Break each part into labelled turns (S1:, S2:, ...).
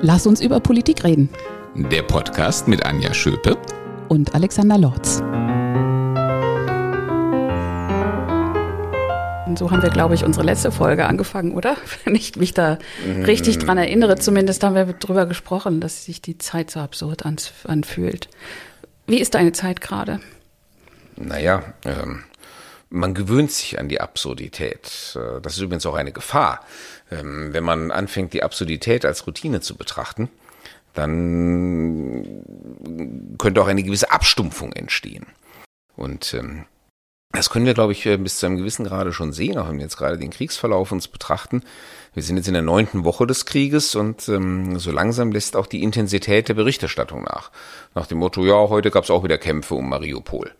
S1: Lass uns über Politik reden.
S2: Der Podcast mit Anja Schöpe
S1: und Alexander Lorz. Und so haben wir, glaube ich, unsere letzte Folge angefangen, oder? Wenn ich mich da richtig dran erinnere, zumindest haben wir darüber gesprochen, dass sich die Zeit so absurd anfühlt. Wie ist deine Zeit gerade?
S3: Naja, ähm, man gewöhnt sich an die Absurdität. Äh, das ist übrigens auch eine Gefahr. Ähm, wenn man anfängt, die Absurdität als Routine zu betrachten, dann könnte auch eine gewisse Abstumpfung entstehen. Und ähm, das können wir, glaube ich, bis zu einem gewissen Grade schon sehen, auch wenn wir jetzt gerade den Kriegsverlauf uns betrachten. Wir sind jetzt in der neunten Woche des Krieges und ähm, so langsam lässt auch die Intensität der Berichterstattung nach. Nach dem Motto, ja, heute gab es auch wieder Kämpfe um Mariupol.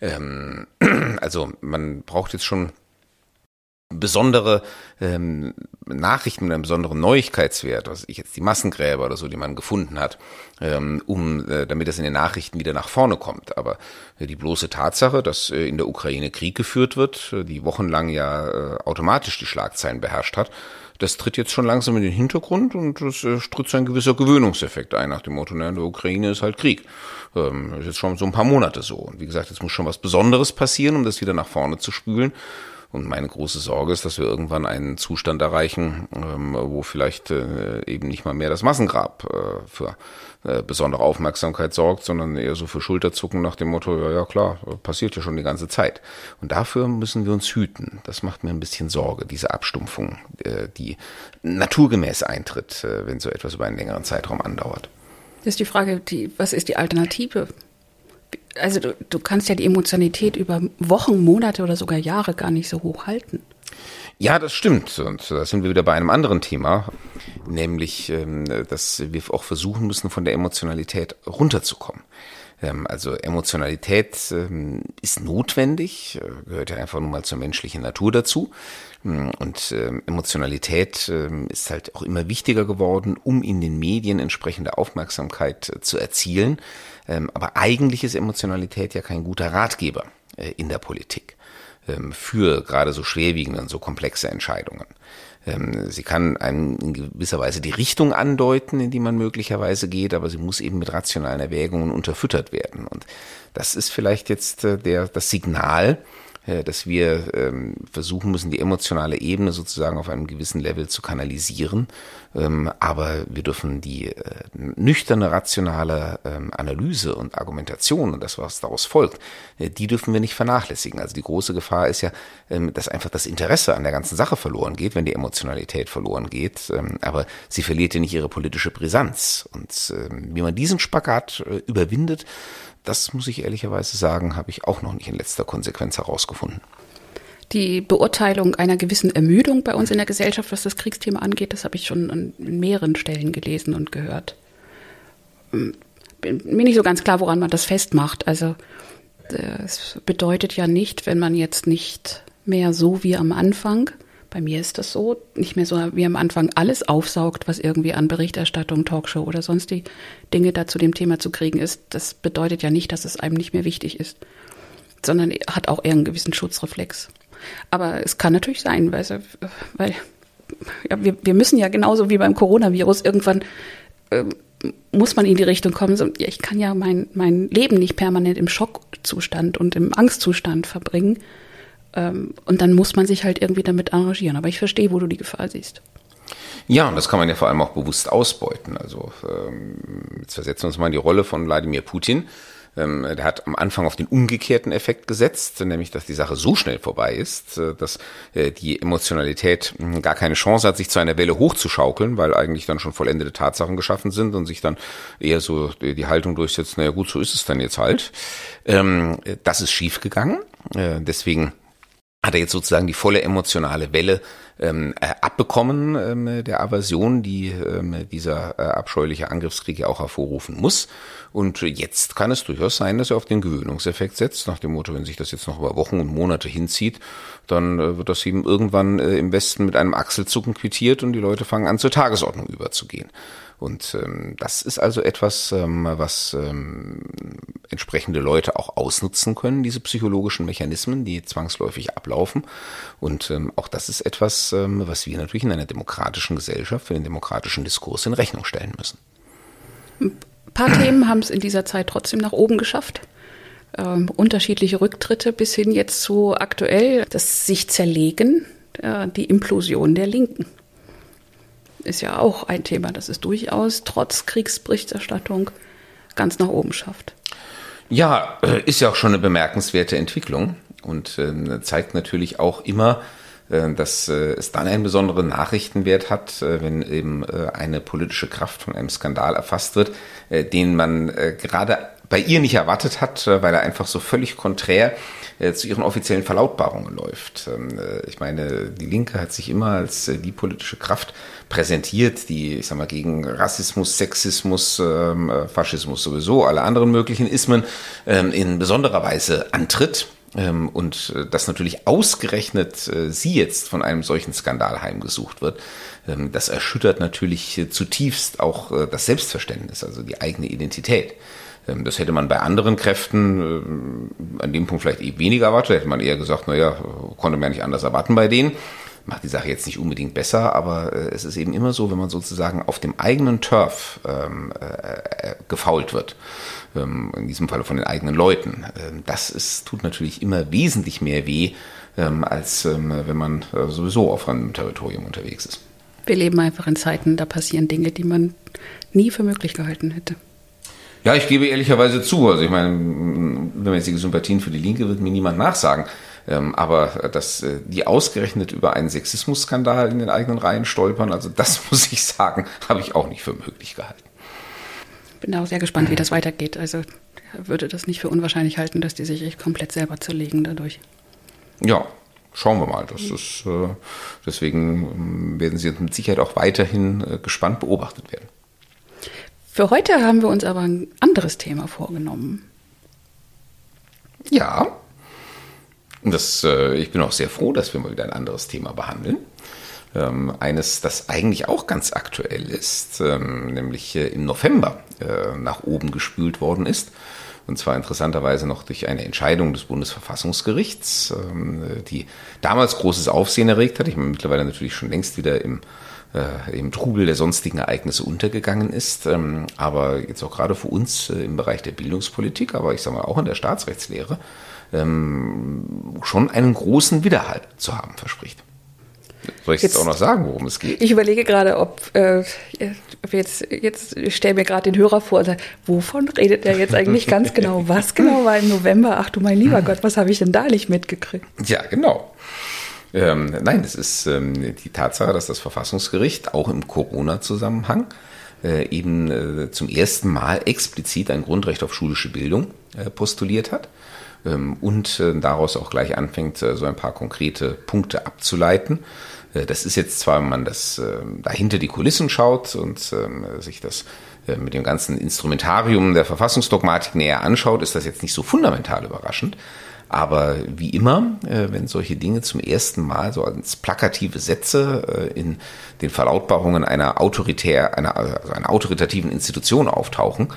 S3: Ähm, also man braucht jetzt schon besondere ähm, Nachrichten mit einem besonderen Neuigkeitswert, was ich jetzt die Massengräber oder so, die man gefunden hat, ähm, um äh, damit das in den Nachrichten wieder nach vorne kommt. Aber äh, die bloße Tatsache, dass äh, in der Ukraine Krieg geführt wird, äh, die wochenlang ja äh, automatisch die Schlagzeilen beherrscht hat, das tritt jetzt schon langsam in den Hintergrund und es äh, tritt so ein gewisser Gewöhnungseffekt ein nach dem Motto, na, in der Ukraine ist halt Krieg. Ähm, ist jetzt schon so ein paar Monate so. Und wie gesagt, jetzt muss schon was Besonderes passieren, um das wieder nach vorne zu spülen. Und meine große Sorge ist, dass wir irgendwann einen Zustand erreichen, ähm, wo vielleicht äh, eben nicht mal mehr das Massengrab äh, für äh, besondere Aufmerksamkeit sorgt, sondern eher so für Schulterzucken nach dem Motto, ja, ja klar, passiert ja schon die ganze Zeit. Und dafür müssen wir uns hüten. Das macht mir ein bisschen Sorge, diese Abstumpfung, die naturgemäß eintritt, wenn so etwas über einen längeren Zeitraum andauert.
S1: Das ist die Frage, die, was ist die Alternative? Also du, du kannst ja die Emotionalität über Wochen, Monate oder sogar Jahre gar nicht so hoch halten.
S3: Ja, das stimmt. Und da sind wir wieder bei einem anderen Thema, nämlich, ähm, dass wir auch versuchen müssen, von der Emotionalität runterzukommen. Ähm, also Emotionalität ähm, ist notwendig, äh, gehört ja einfach nur mal zur menschlichen Natur dazu. Und Emotionalität ist halt auch immer wichtiger geworden, um in den Medien entsprechende Aufmerksamkeit äh, zu erzielen. aber eigentlich ist Emotionalität ja kein guter Ratgeber äh, in der Politik. Ähm, für gerade so schwerwiegende und so komplexe Entscheidungen. Ähm, sie kann einem in gewisser Weise die Richtung andeuten, in die man möglicherweise geht, aber sie muss eben mit rationalen Erwägungen unterfüttert werden. Und das ist vielleicht jetzt äh, der, das Signal, äh, dass wir ähm, versuchen müssen, die emotionale Ebene sozusagen auf einem gewissen Level zu kanalisieren. Ähm, aber wir dürfen die äh, nüchterne, rationale ähm, Analyse und Argumentation und das, was daraus folgt, äh, die dürfen wir nicht vernachlässigen. Also die große Gefahr ist ja, dass einfach das Interesse an der ganzen Sache verloren geht, wenn die Emotionalität verloren geht. aber sie verliert ja nicht ihre politische Brisanz. Und wie man diesen Spagat überwindet, das muss ich ehrlicherweise sagen, habe ich auch noch nicht in letzter Konsequenz herausgefunden.
S1: Die Beurteilung einer gewissen Ermüdung bei uns in der Gesellschaft, was das Kriegsthema angeht, das habe ich schon an mehreren Stellen gelesen und gehört. Hm, bin mir nicht so ganz klar, woran man das festmacht. Also es bedeutet ja nicht, wenn man jetzt nicht mehr so wie am Anfang bei mir ist das so, nicht mehr so wie am Anfang alles aufsaugt, was irgendwie an Berichterstattung, Talkshow oder sonst die Dinge da zu dem Thema zu kriegen ist. Das bedeutet ja nicht, dass es einem nicht mehr wichtig ist, sondern hat auch eher einen gewissen Schutzreflex. Aber es kann natürlich sein, weil, weil ja, wir, wir müssen ja genauso wie beim Coronavirus irgendwann äh, muss man in die Richtung kommen, so, ja, ich kann ja mein, mein Leben nicht permanent im Schockzustand und im Angstzustand verbringen ähm, und dann muss man sich halt irgendwie damit arrangieren. Aber ich verstehe, wo du die Gefahr siehst.
S3: Ja, und das kann man ja vor allem auch bewusst ausbeuten. Also ähm, jetzt versetzen wir uns mal in die Rolle von Wladimir Putin. Ähm, der hat am Anfang auf den umgekehrten Effekt gesetzt, nämlich dass die Sache so schnell vorbei ist, äh, dass äh, die Emotionalität hm, gar keine Chance hat, sich zu einer Welle hochzuschaukeln, weil eigentlich dann schon vollendete Tatsachen geschaffen sind und sich dann eher so die Haltung durchsetzt, naja gut, so ist es dann jetzt halt. Ähm, das ist schiefgegangen. Äh, deswegen hat er jetzt sozusagen die volle emotionale Welle ähm, äh, abbekommen ähm, der Aversion, die ähm, dieser äh, abscheuliche Angriffskrieg ja auch hervorrufen muss. Und jetzt kann es durchaus sein, dass er auf den Gewöhnungseffekt setzt, nach dem Motto, wenn sich das jetzt noch über Wochen und Monate hinzieht, dann äh, wird das eben irgendwann äh, im Westen mit einem Achselzucken quittiert und die Leute fangen an, zur Tagesordnung überzugehen. Und ähm, das ist also etwas, ähm, was ähm, entsprechende Leute auch ausnutzen können, diese psychologischen Mechanismen, die zwangsläufig ablaufen. Und ähm, auch das ist etwas, ähm, was wir natürlich in einer demokratischen Gesellschaft für den demokratischen Diskurs in Rechnung stellen müssen.
S1: Ein paar Themen haben es in dieser Zeit trotzdem nach oben geschafft. Ähm, unterschiedliche Rücktritte bis hin jetzt zu aktuell das sich zerlegen, äh, die Implosion der Linken. Ist ja auch ein Thema, das es durchaus trotz Kriegsberichterstattung ganz nach oben schafft.
S3: Ja, äh, ist ja auch schon eine bemerkenswerte Entwicklung und äh, zeigt natürlich auch immer, äh, dass äh, es dann einen besonderen Nachrichtenwert hat, wenn eben eine politische Kraft von einem Skandal erfasst wird, den man gerade bei ihr nicht erwartet hat, weil er einfach so völlig konträr zu ihren offiziellen Verlautbarungen läuft. Ähm, ich meine, die Linke hat sich immer als die politische Kraft präsentiert, die, ich sag mal, gegen Rassismus, Sexismus, ähm, Faschismus sowieso, alle anderen möglichen Ismen ähm, in besonderer Weise antritt. Und äh, dass natürlich ausgerechnet äh, sie jetzt von einem solchen Skandal heimgesucht wird, das erschüttert natürlich äh, zutiefst auch das Selbstverständnis, also die eigene Identität. Ähm, das hätte man bei anderen Kräften an dem Punkt vielleicht eh weniger erwartet. Hätte man eher gesagt, na ja, konnte man ja nicht anders erwarten bei denen. Macht die Sache jetzt nicht unbedingt besser, aber es ist eben immer so, wenn man sozusagen auf dem eigenen Turf ähm, äh, gefault wird ähm, in diesem Falle von den eigenen Leuten. Ähm, das ist, tut natürlich immer wesentlich mehr weh, ähm, als wenn man äh, sowieso auf einem Territorium unterwegs ist.
S1: Wir leben einfach in Zeiten, da passieren Dinge, die man nie für möglich gehalten hätte.
S3: Ja, ich gebe ehrlicherweise zu. Also ich meine, unmäßige Sympathien für die Linke wird mir niemand nachsagen. aber dass äh, die ausgerechnet über einen Sexismusskandal in den eigenen Reihen stolpern, also das muss ich sagen, habe ich auch nicht für möglich gehalten
S1: bin auch sehr gespannt, wie das weitergeht. Also würde das nicht für unwahrscheinlich halten, dass die sich komplett selber zerlegen dadurch.
S3: Ja, schauen wir mal. Das ist, äh, deswegen ähm, werden sie mit Sicherheit auch weiterhin äh, gespannt beobachtet werden.
S1: Für heute haben wir uns aber ein anderes Thema vorgenommen.
S3: Ja. Das, äh, ich bin auch sehr froh, dass wir mal wieder ein anderes Thema behandeln ähm, eines, das eigentlich auch ganz aktuell ist, ähm, nämlich äh, im November äh, nach oben gespült worden ist. Und zwar interessanterweise noch durch eine Entscheidung des Bundesverfassungsgerichts, ähm, die damals großes Aufsehen erregt hat. Ich meine, mittlerweile natürlich schon längst wieder im, äh, im Trubel der sonstigen Ereignisse untergegangen ist. Ähm, aber jetzt auch gerade für uns äh, im Bereich der Bildungspolitik, aber ich sage mal auch in der Staatsrechtslehre, ähm, schon einen großen Widerhall zu haben verspricht. Soll ich jetzt, jetzt auch noch sagen, worum es geht?
S1: Ich überlege gerade, ob, äh, jetzt, jetzt ich stelle mir gerade den Hörer vor, wovon redet er jetzt eigentlich ganz genau? Was genau war im November? Ach du mein lieber Gott, was habe ich denn da nicht mitgekriegt?
S3: Ja, genau. Ähm, nein, es ist ähm, die Tatsache, dass das Verfassungsgericht auch im Corona-Zusammenhang äh, eben äh, zum ersten Mal explizit ein Grundrecht auf schulische Bildung äh, postuliert hat ähm, und äh, daraus auch gleich anfängt, äh, so ein paar konkrete Punkte abzuleiten. Äh, das ist jetzt zwar, wenn man das ähm, dahinter die Kulissen schaut und ähm, sich das mit dem ganzen Instrumentarium der Verfassungsdogmatik näher anschaut, ist das jetzt nicht so fundamental überraschend. Aber wie immer, äh, wenn solche Dinge zum ersten Mal so als plakative Sätze äh, in den Verlautbarungen einer autoritär, einer, also einer autoritativen Institution auftauchen,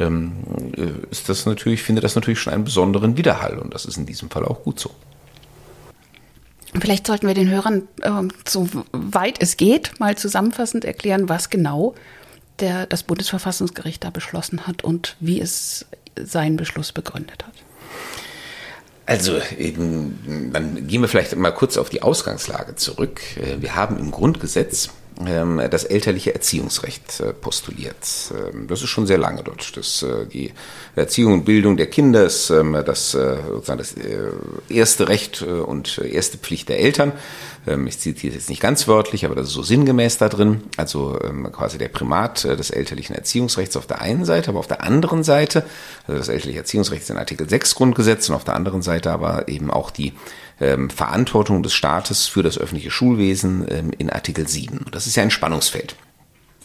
S3: ähm, äh, ist das natürlich, finde das natürlich schon einen besonderen Widerhall und das ist in diesem Fall auch gut so.
S1: Vielleicht sollten wir den Hörern, äh, so weit es geht, mal zusammenfassend erklären, was genau der, das Bundesverfassungsgericht da beschlossen hat und wie es seinen Beschluss begründet hat.
S3: Also, dann gehen wir vielleicht mal kurz auf die Ausgangslage zurück. Äh, wir haben im Grundgesetz das elterliche Erziehungsrecht äh, postuliert. Ähm, das ist schon sehr lange dort. Das, äh, die Erziehung und Bildung der Kinder ist ähm, das, sozusagen das erste Recht und erste Pflicht der Eltern. Ich zitiere jetzt nicht ganz wörtlich, aber das ist so sinngemäß da drin. Also quasi der Primat des elterlichen Erziehungsrechts auf der einen Seite, aber auf der anderen Seite, also das elterliche Erziehungsrecht ist in Artikel 6 Grundgesetz und auf der anderen Seite aber eben auch die ähm, Verantwortung des Staates für das öffentliche Schulwesen ähm, in Artikel 7. Das ist ja ein Spannungsfeld.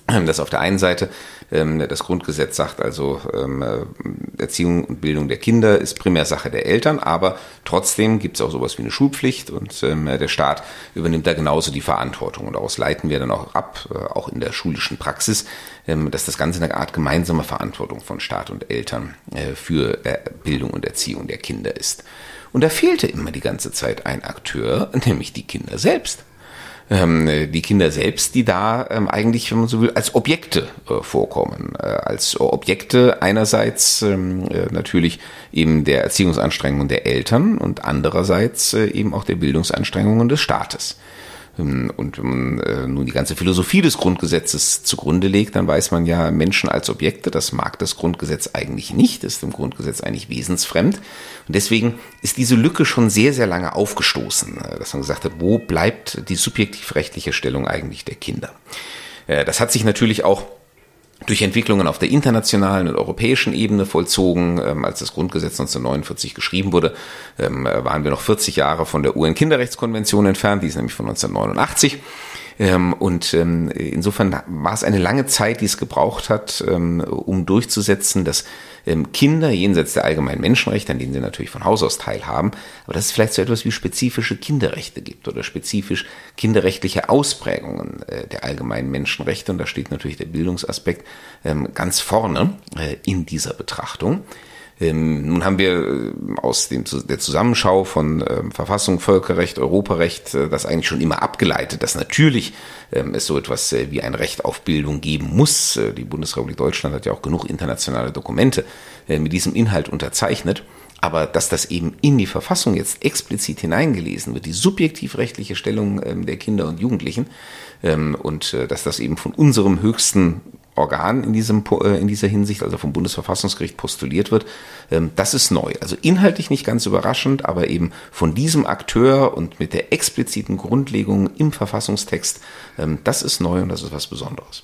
S3: Ähm, das auf der einen Seite ähm, das Grundgesetz sagt, also ähm, äh, Erziehung und Bildung der Kinder ist primär Sache der Eltern, aber trotzdem gibt es auch sowas wie eine Schulpflicht und ähm, der Staat übernimmt da genauso die Verantwortung. Und daraus leiten wir dann auch ab, äh, auch in der schulischen Praxis, ähm, dass das Ganze eine Art gemeinsame Verantwortung von Staat und Eltern äh, für Bildung und Erziehung der Kinder ist. Und da fehlte immer die ganze Zeit ein Akteur, nämlich die Kinder selbst. ähm, die Kinder selbst, die da ähm, eigentlich, wenn man so will, als Objekte äh, vorkommen. Äh, als Objekte einerseits ähm, äh, natürlich eben der Erziehungsanstrengungen der Eltern und andererseits äh, eben auch der Bildungsanstrengungen des Staates. Ähm, und wenn man äh, nun die ganze Philosophie des Grundgesetzes zugrunde legt, dann weiß man ja, Menschen als Objekte, das mag das Grundgesetz eigentlich nicht, ist dem Grundgesetz eigentlich wesensfremd. Und deswegen ist diese Lücke schon sehr, sehr lange aufgestoßen, äh, dass man gesagt hat, wo bleibt die subjektivrechtliche Stellung eigentlich der Kinder? Äh, das hat sich natürlich auch durch Entwicklungen auf der internationalen und europäischen Ebene vollzogen. Ähm, als das Grundgesetz 1949 geschrieben wurde, ähm, waren wir noch 40 Jahre von der UN-Kinderrechtskonvention entfernt, die ist nämlich von 1989. Ähm, und ähm, insofern war es eine lange Zeit, die es gebraucht hat, ähm, um durchzusetzen, dass Kinder jenseits der allgemeinen Menschenrechte, an denen sie natürlich von Haus aus teilhaben, aber dass es vielleicht so etwas wie spezifische Kinderrechte gibt oder spezifisch kinderrechtliche Ausprägungen äh, der allgemeinen Menschenrechte. Und da steht natürlich der Bildungsaspekt ähm, ganz vorne äh, in dieser Betrachtung. Ähm, nun haben wir äh, aus dem, der Zusammenschau von ähm, Verfassung, Völkerrecht, Europarecht äh, das eigentlich schon immer abgeleitet, dass natürlich ähm, es so etwas äh, wie ein Recht auf Bildung geben muss. Äh, die Bundesrepublik Deutschland hat ja auch genug internationale Dokumente äh, mit diesem Inhalt unterzeichnet. Aber dass das eben in die Verfassung jetzt explizit hineingelesen wird, die subjektivrechtliche Stellung ähm, der Kinder und Jugendlichen, ähm, und äh, dass das eben von unserem höchsten Organ in, diesem, äh, in dieser Hinsicht, also vom Bundesverfassungsgericht postuliert wird, ähm, das ist neu. Also inhaltlich nicht ganz überraschend, aber eben von diesem Akteur und mit der expliziten Grundlegung im Verfassungstext, ähm, das ist neu und das ist was Besonderes.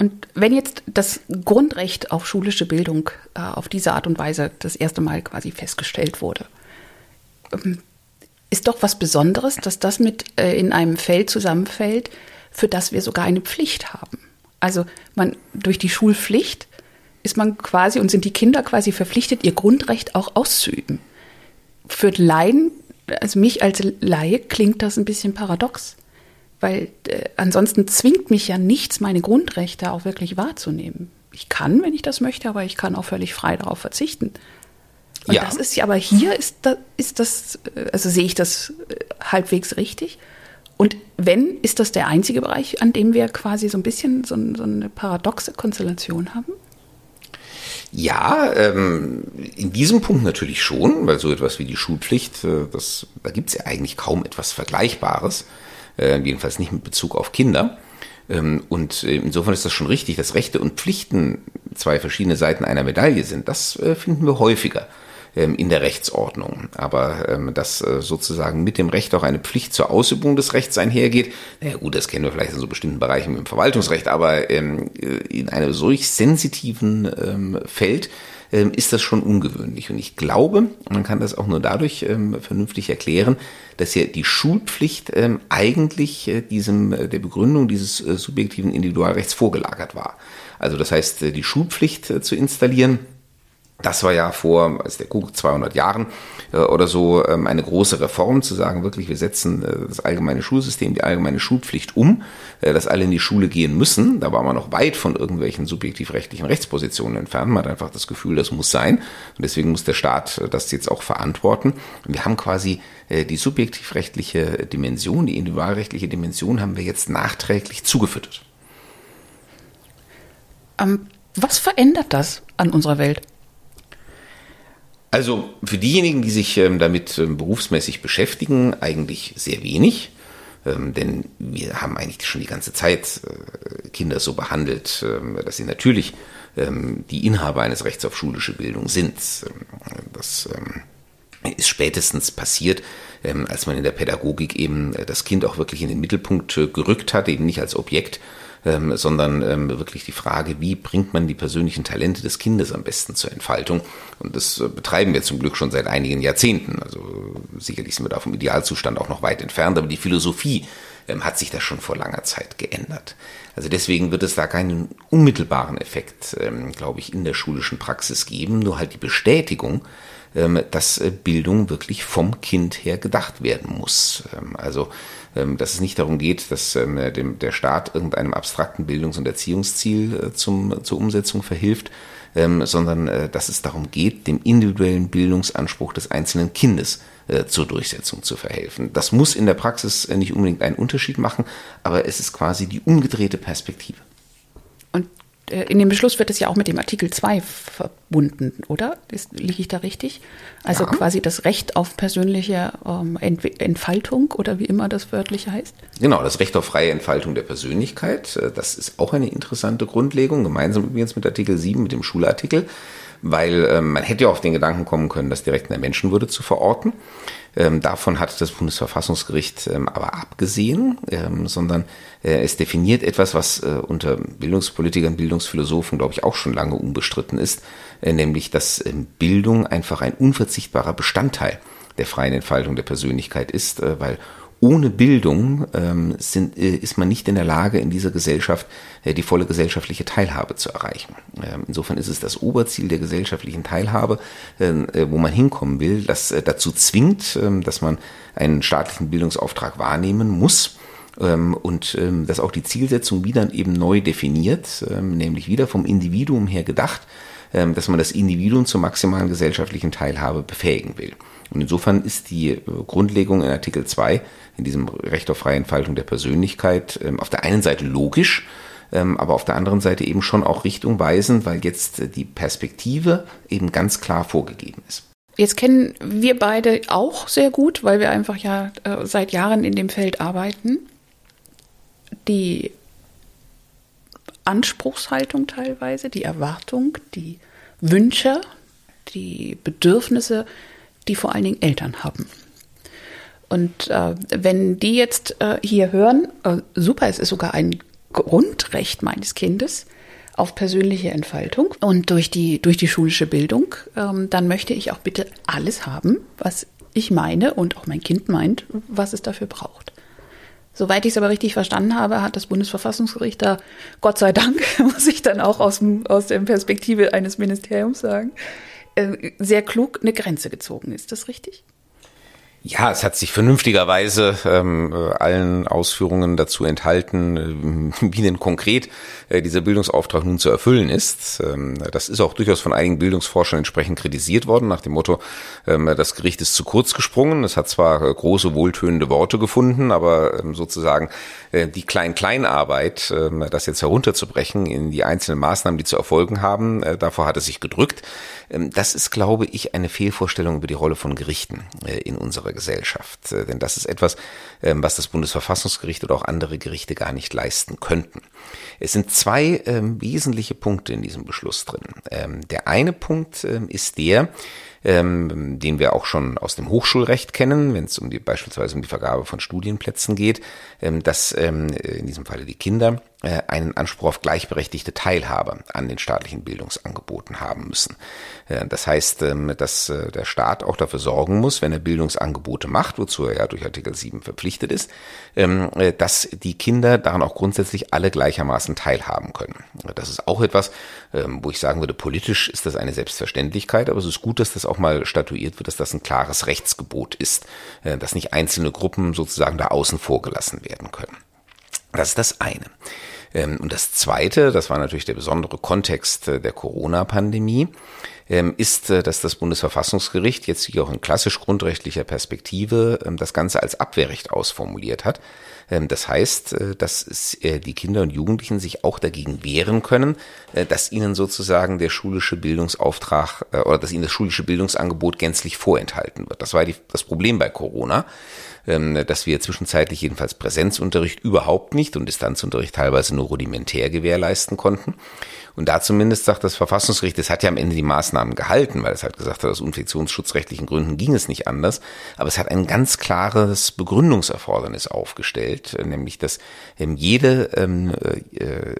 S1: Und wenn jetzt das Grundrecht auf schulische Bildung äh, auf diese Art und Weise das erste Mal quasi festgestellt wurde, ähm, ist doch was Besonderes, dass das mit äh, in einem Feld zusammenfällt, für das wir sogar eine Pflicht haben. Also man durch die Schulpflicht ist man quasi und sind die Kinder quasi verpflichtet, ihr Grundrecht auch auszuüben. Für Laien, also mich als Laie, klingt das ein bisschen paradox, weil äh, ansonsten zwingt mich ja nichts, meine Grundrechte auch wirklich wahrzunehmen. Ich kann, wenn ich das möchte, aber ich kann auch völlig frei darauf verzichten. Und ja. das ist ja, aber hier ist das, ist das, äh, also sehe ich das äh, halbwegs richtig. Und wenn, ist das der einzige Bereich, an dem wir quasi so ein bisschen so, so eine paradoxe Konstellation haben?
S3: Ja, ähm, in diesem Punkt natürlich schon, weil so etwas wie die Schulpflicht, äh, das, da gibt es ja eigentlich kaum etwas Vergleichbares, äh, jedenfalls nicht mit Bezug auf Kinder. Ähm, und äh, insofern ist das schon richtig, dass Rechte und Pflichten zwei verschiedene Seiten einer Medaille sind. Das äh, finden wir häufiger in der Rechtsordnung. Aber ähm, dass äh, sozusagen mit dem Recht auch eine Pflicht zur Ausübung des Rechts einhergeht, naja gut, das kennen wir vielleicht in so bestimmten Bereichen im Verwaltungsrecht, aber ähm, äh, in einem solch sensitiven ähm, Feld ähm, ist das schon ungewöhnlich. Und ich glaube, man kann das auch nur dadurch ähm, vernünftig erklären, dass ja die Schulpflicht ähm, eigentlich äh, diesem der Begründung dieses subjektiven Individualrechts vorgelagert war. Also das heißt, die Schulpflicht zu installieren, das war ja vor, als der gut 200 Jahren äh, oder so ähm, eine große Reform zu sagen, wirklich, wir setzen äh, das allgemeine Schulsystem, die allgemeine Schulpflicht um, äh, dass alle in die Schule gehen müssen. Da war man noch weit von irgendwelchen subjektiv-rechtlichen Rechtspositionen entfernt. Man hat einfach das Gefühl, das muss sein. Und deswegen muss der Staat äh, das jetzt auch verantworten. Und wir haben quasi äh, die subjektiv-rechtliche Dimension, die individualrechtliche Dimension haben wir jetzt nachträglich zugefüttert.
S1: Ähm, was verändert das an unserer Welt?
S3: Also für diejenigen, die sich ähm, damit ähm, berufsmäßig beschäftigen, eigentlich sehr wenig. Ähm, denn wir haben eigentlich schon die ganze Zeit äh, Kinder so behandelt, dass sie natürlich die Inhaber eines Rechts auf schulische Bildung sind. Das ist spätestens passiert, als man in der Pädagogik eben äh, das Kind auch wirklich in den Mittelpunkt äh, gerückt hat, eben nicht als Objekt, ähm, sondern ähm, wirklich die Frage, wie bringt man die persönlichen Talente des Kindes am besten zur Entfaltung. Und das äh, betreiben wir zum Glück schon seit einigen Jahrzehnten. Also sicherlich sind wir da vom Idealzustand auch noch weit entfernt, aber die Philosophie ähm, hat sich da schon vor langer Zeit geändert. Also deswegen wird es da keinen unmittelbaren Effekt, ähm, glaube ich, in der schulischen Praxis geben, nur halt die Bestätigung, dass äh, Bildung wirklich vom Kind her gedacht werden muss. Ähm, also ähm, dass es nicht darum geht, dass der Staat irgendeinem abstrakten Bildungs- und Erziehungsziel äh, zum, zur Umsetzung verhilft, ähm, sondern äh, dass es darum geht, dem individuellen Bildungsanspruch des einzelnen Kindes zur Durchsetzung zu verhelfen. Das muss in der Praxis nicht unbedingt einen Unterschied machen, aber es ist quasi die umgedrehte Perspektive.
S1: Und in dem Beschluss wird es ja auch mit dem Artikel 2 verbunden, oder? Liege ich da richtig? Also ja. quasi das Recht auf persönliche ähm, Entfaltung oder wie immer das wörtlich heißt?
S3: Genau, das Recht auf freie Entfaltung der Persönlichkeit. Äh, das ist auch eine interessante Grundlegung, gemeinsam übrigens mit Artikel 7, mit dem Schulartikel weil ähm, man hätte ja auf den Gedanken kommen können, das direkt in der Menschenwürde zu verorten. Ähm, davon hat das Bundesverfassungsgericht ähm, aber abgesehen, ähm, sondern äh, es definiert etwas, was äh, unter Bildungspolitikern, Bildungsphilosophen, glaube ich, auch schon lange unbestritten ist, äh, nämlich, dass ähm, Bildung einfach ein unverzichtbarer Bestandteil der freien Entfaltung der Persönlichkeit ist, äh, weil ohne Bildung ähm, sind, äh, ist man nicht in der Lage, in dieser Gesellschaft äh, die volle gesellschaftliche Teilhabe zu erreichen. Ähm, insofern ist es das Oberziel der gesellschaftlichen Teilhabe, ähm, äh, wo man hinkommen will, das äh, dazu zwingt, ähm, dass man einen staatlichen Bildungsauftrag wahrnehmen muss ähm, und ähm, dass auch die Zielsetzung wieder eben neu definiert, nämlich wieder vom Individuum her gedacht, dass man das Individuum zur maximalen gesellschaftlichen Teilhabe befähigen will. Und insofern ist die äh, Grundlegung in Artikel 2, in diesem Recht auf freie Entfaltung der Persönlichkeit, ähm, auf der einen Seite logisch, ähm, aber auf der anderen Seite eben schon auch richtungweisend, weil jetzt äh, die Perspektive eben ganz klar vorgegeben ist.
S1: Jetzt kennen wir beide auch sehr gut, weil wir einfach ja äh, seit Jahren in dem Feld arbeiten, die Anspruchshaltung teilweise, die Erwartung, die Wünsche, die Bedürfnisse die vor allen Dingen Eltern haben. Und äh, wenn die jetzt äh, hier hören, äh, super, es ist sogar ein Grundrecht meines Kindes auf persönliche Entfaltung und durch die, durch die schulische Bildung, ähm, dann möchte ich auch bitte alles haben, was ich meine und auch mein Kind meint, was es dafür braucht. Soweit ich es aber richtig verstanden habe, hat das Bundesverfassungsgericht da, Gott sei Dank, muss ich dann auch aus, aus der Perspektive eines Ministeriums sagen, sehr klug eine Grenze gezogen. Ist das richtig?
S3: Ja, es hat sich vernünftigerweise ähm, äh, allen Ausführungen dazu enthalten, äh, wie denn konkret äh, dieser Bildungsauftrag nun zu erfüllen ist. Ähm, das ist auch durchaus von einigen Bildungsforschern entsprechend kritisiert worden, nach dem Motto, ähm, das Gericht ist zu kurz gesprungen. Es hat zwar äh, große, wohltönende Worte gefunden, aber ähm, sozusagen äh, die Klein-Klein-Arbeit, ähm, das jetzt herunterzubrechen in die einzelnen Maßnahmen, die zu erfolgen haben, äh, davor hat es sich gedrückt. Ähm, das ist, glaube ich, eine Fehlvorstellung über die Rolle von Gerichten in unserer unserer Gesellschaft. Äh, denn das ist etwas, ähm, was das Bundesverfassungsgericht oder auch andere Gerichte gar nicht leisten könnten. Es sind zwei ähm, wesentliche Punkte in diesem Beschluss drin. Ähm, der eine Punkt ist der, den wir auch schon aus dem Hochschulrecht kennen, wenn es um die beispielsweise um die Vergabe von Studienplätzen geht, dass ähm, in diesem Falle die Kinder äh, einen Anspruch auf gleichberechtigte Teilhabe an den staatlichen Bildungsangeboten haben müssen. Äh, das heißt, ähm, dass äh, der Staat auch dafür sorgen muss, wenn er Bildungsangebote macht, wozu er ja durch Artikel 7 verpflichtet ist, ähm, dass die Kinder daran auch grundsätzlich alle gleichermaßen teilhaben können. Das ist auch etwas, ähm, wo ich sagen würde, politisch ist das eine Selbstverständlichkeit, aber es ist gut, dass das auch mal statuiert wird, dass das ein klares Rechtsgebot ist, dass nicht einzelne Gruppen sozusagen da außen vor gelassen werden können. Das ist das eine. Ähm, und das Zweite, das war natürlich der besondere Kontext äh, der Corona-Pandemie, ist, äh, dass das Bundesverfassungsgericht jetzt hier auch in klassisch grundrechtlicher Perspektive ähm, das Ganze als Abwehrrecht ausformuliert hat. Das heißt, äh, dass die Kinder und Jugendlichen sich auch dagegen wehren können, dass ihnen sozusagen der schulische Bildungsauftrag oder dass ihnen das schulische Bildungsangebot gänzlich vorenthalten wird. Das war die, das Problem bei Corona ähm, dass wir zwischenzeitlich jedenfalls Präsenzunterricht überhaupt nicht und Distanzunterricht teilweise nur rudimentär gewährleisten konnten. Und da zumindest sagt das Verfassungsgericht, es hat ja am Ende die Maßnahmen gehalten, weil es halt gesagt hat, aus infektionsschutzrechtlichen Gründen ging es nicht anders. Aber es hat ein ganz klares Begründungserfordernis aufgestellt, nämlich dass ähm, jede ähm, äh,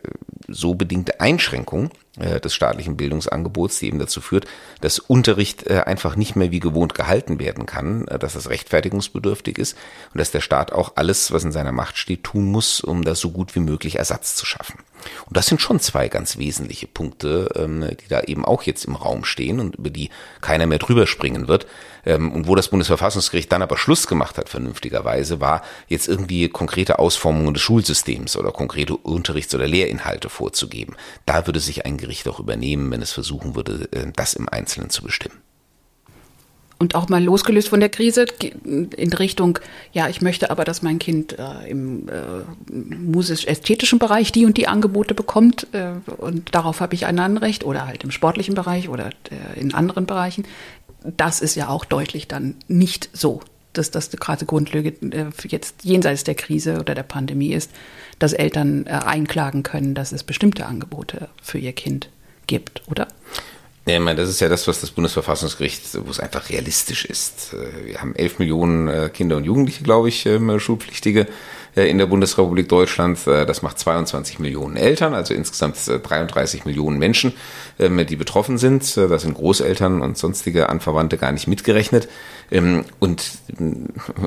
S3: so bedingte Einschränkung äh, des staatlichen Bildungsangebots, die eben dazu führt, dass Unterricht äh, einfach nicht mehr wie gewohnt gehalten werden kann, äh, dass das rechtfertigungsbedürftig ist und dass der Staat auch alles, was in seiner Macht steht, tun muss, um da so gut wie möglich Ersatz zu schaffen. Und das sind schon zwei ganz wesentliche Punkte, ähm, die da eben auch jetzt im Raum stehen und über die keiner mehr drüber springen wird. Ähm, und wo das Bundesverfassungsgericht dann aber Schluss gemacht hat, vernünftigerweise, war jetzt irgendwie konkrete Ausformungen des Schulsystems oder konkrete Unterrichts- oder Lehrinhalte vorzugeben. Da würde sich ein Gericht auch übernehmen, wenn es versuchen würde, äh, das im Einzelnen zu bestimmen
S1: und auch mal losgelöst von der Krise in Richtung, ja, ich möchte aber, dass mein Kind äh, im äh, musisch-ästhetischen Bereich die und die Angebote bekommt äh, und darauf habe ich ein Anrecht oder halt im sportlichen Bereich oder äh, in anderen Bereichen. Das ist ja auch deutlich dann nicht so, dass das gerade Grundlage äh, jetzt jenseits der Krise oder der Pandemie ist, dass Eltern äh, einklagen können, dass es bestimmte Angebote für ihr Kind gibt, oder?
S3: Ja, ich meine, das ist ja das, was das Bundesverfassungsgericht, wo es einfach realistisch ist. Äh, wir haben elf Millionen Kinder und Jugendliche, glaube ich, ähm, Schulpflichtige in der Bundesrepublik Deutschland. Das macht 22 Millionen Eltern, also insgesamt 33 Millionen Menschen, ähm, die betroffen sind. Da sind Großeltern und sonstige Anverwandte gar nicht mitgerechnet. Ähm, und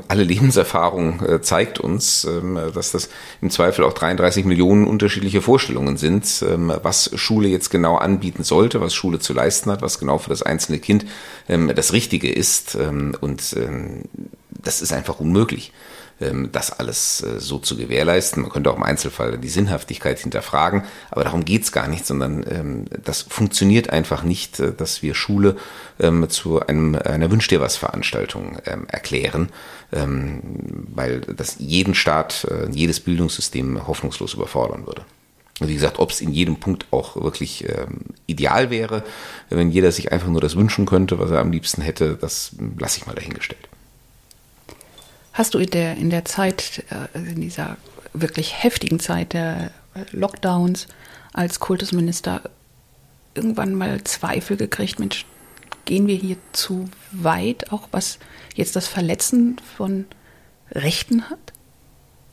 S3: alle Lebenserfahrung zeigt uns, dass das im Zweifel auch 33 Millionen unterschiedliche Vorstellungen sind, was Schule jetzt genau anbieten sollte, was Schule zu leisten hat, was genau für das einzelne Kind das Richtige ist. Und das ist einfach unmöglich. Ähm, das alles äh, so zu gewährleisten. Man könnte auch im Einzelfall die Sinnhaftigkeit hinterfragen, aber darum geht's gar nicht, sondern ähm, das funktioniert einfach nicht, äh, dass wir Schule ähm, zu einem, einer Wünsch dir was Veranstaltung erklären, weil das jeden Staat, äh, jedes Bildungssystem hoffnungslos überfordern würde. Wie gesagt, ob es in jedem Punkt auch wirklich ähm, ideal wäre, wenn jeder sich einfach nur das wünschen könnte, was er am liebsten hätte, das lasse ich mal dahingestellt.
S1: Hast du in der, in der Zeit, äh, in dieser wirklich heftigen Zeit der Lockdowns als Kultusminister irgendwann mal Zweifel gekriegt, Mensch, gehen wir hier zu weit, auch was jetzt das Verletzen von Rechten hat?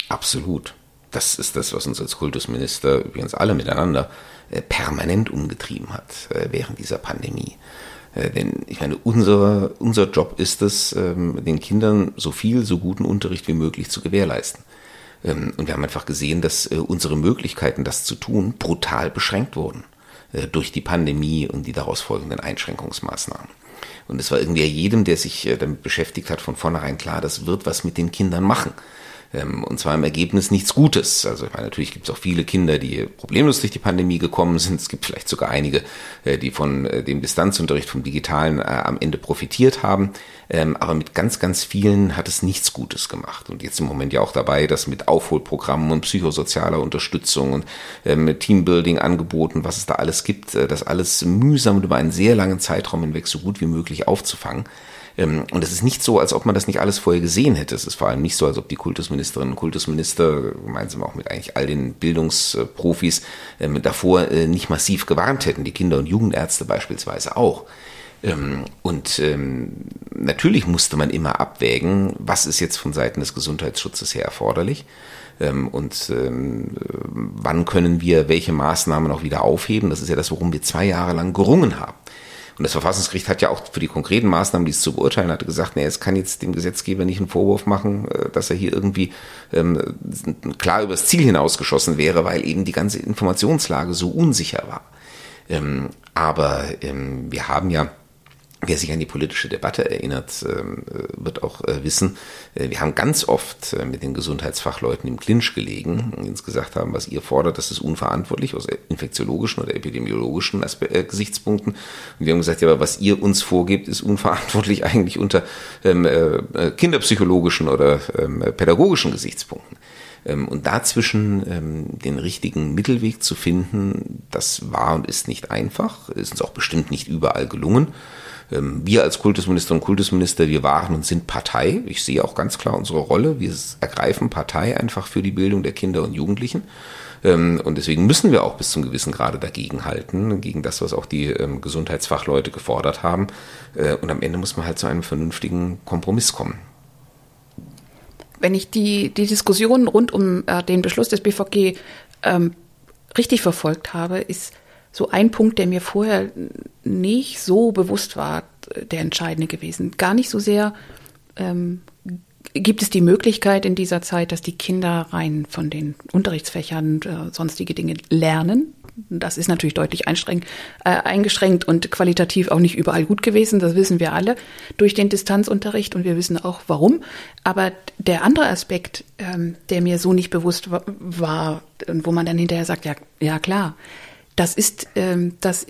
S3: Absolut. Das ist das, was uns als Kultusminister, übrigens alle miteinander, äh, permanent umgetrieben hat äh, während dieser Pandemie. Äh, denn ich meine, unser, unser Job ist es, ähm, den Kindern so viel, so guten Unterricht wie möglich zu gewährleisten. Ähm, und wir haben einfach gesehen, dass äh, unsere Möglichkeiten, das zu tun, brutal beschränkt wurden äh, durch die Pandemie und die daraus folgenden Einschränkungsmaßnahmen. Und es war irgendwie jedem, der sich damit beschäftigt hat, von vornherein klar, das wird was mit den Kindern machen. Ähm, und zwar im Ergebnis nichts Gutes. Also ich meine, natürlich gibt es auch viele Kinder, die problemlos durch die Pandemie gekommen sind. Es gibt vielleicht sogar einige, äh, die von äh, dem Distanzunterricht, vom Digitalen äh, am Ende profitiert haben. Ähm, aber mit ganz, ganz vielen hat es nichts Gutes gemacht. Und jetzt im Moment ja auch dabei, dass mit Aufholprogrammen und psychosozialer Unterstützung und ähm, Teambuilding-Angeboten, was es da alles gibt, das alles mühsam und über einen sehr langen Zeitraum hinweg so gut wie möglich aufzufangen. Ähm, und es ist nicht so, als ob man das nicht alles vorher gesehen hätte. Es ist vor allem nicht so, als ob die Kultusministerinnen und Kultusminister, gemeinsam auch mit eigentlich all den Bildungsprofis, ähm, davor äh, nicht massiv gewarnt hätten. Die Kinder- und Jugendärzte beispielsweise auch. Ähm, und natürlich musste man immer abwägen, was ist jetzt von Seiten des Gesundheitsschutzes her erforderlich und wann können wir welche Maßnahmen auch wieder aufheben. Das ist ja das, worum wir zwei Jahre lang gerungen haben. Und das Verfassungsgericht hat ja auch für die konkreten Maßnahmen, die es zu beurteilen hatte, gesagt, nee, es kann jetzt dem Gesetzgeber nicht einen Vorwurf machen, äh, dass er hier irgendwie ähm, klar übers Ziel hinausgeschossen wäre, weil eben die ganze Informationslage so unsicher war. Ähm, aber ähm, wir haben ja Wer sich an die politische Debatte erinnert, ähm, äh, wird auch äh, wissen, äh, wir haben ganz oft mit den Gesundheitsfachleuten im Clinch gelegen und uns gesagt haben, was ihr fordert, das ist unverantwortlich aus infektiologischen oder epidemiologischen Gesichtspunkten. Und wir haben gesagt, ja, aber was ihr uns vorgebt, ist unverantwortlich eigentlich unter ähm, kinderpsychologischen oder ähm, pädagogischen Gesichtspunkten. Und dazwischen den richtigen Mittelweg zu finden, das war und ist nicht einfach, ist uns auch bestimmt nicht überall gelungen. Ähm, wir als Kultusminister und Kultusminister, wir waren und sind Partei. Ich sehe auch ganz klar unsere Rolle. Wir ergreifen Partei einfach für die Bildung der Kinder und Jugendlichen. Ähm, und deswegen müssen wir auch bis zum gewissen Grade dagegenhalten, gegen das, was auch die ähm, Gesundheitsfachleute gefordert haben. Äh, und am Ende muss man halt zu einem vernünftigen Kompromiss kommen.
S1: Wenn ich die, die Diskussionen rund um äh, den Beschluss des BVG ähm, richtig verfolgt habe, ist so ein Punkt, der mir vorher nicht so bewusst war, der entscheidende gewesen. Gar nicht so sehr, ähm, gibt es die Möglichkeit in dieser Zeit, dass die Kinder rein von den Unterrichtsfächern äh, sonstige Dinge lernen. Das ist natürlich deutlich äh, eingeschränkt und qualitativ auch nicht überall gut gewesen. Das wissen wir alle durch den Distanzunterricht und wir wissen auch warum. Aber der andere Aspekt, ähm, der mir so nicht bewusst war und wo man dann hinterher sagt, ja, ja klar, das ist, ähm, das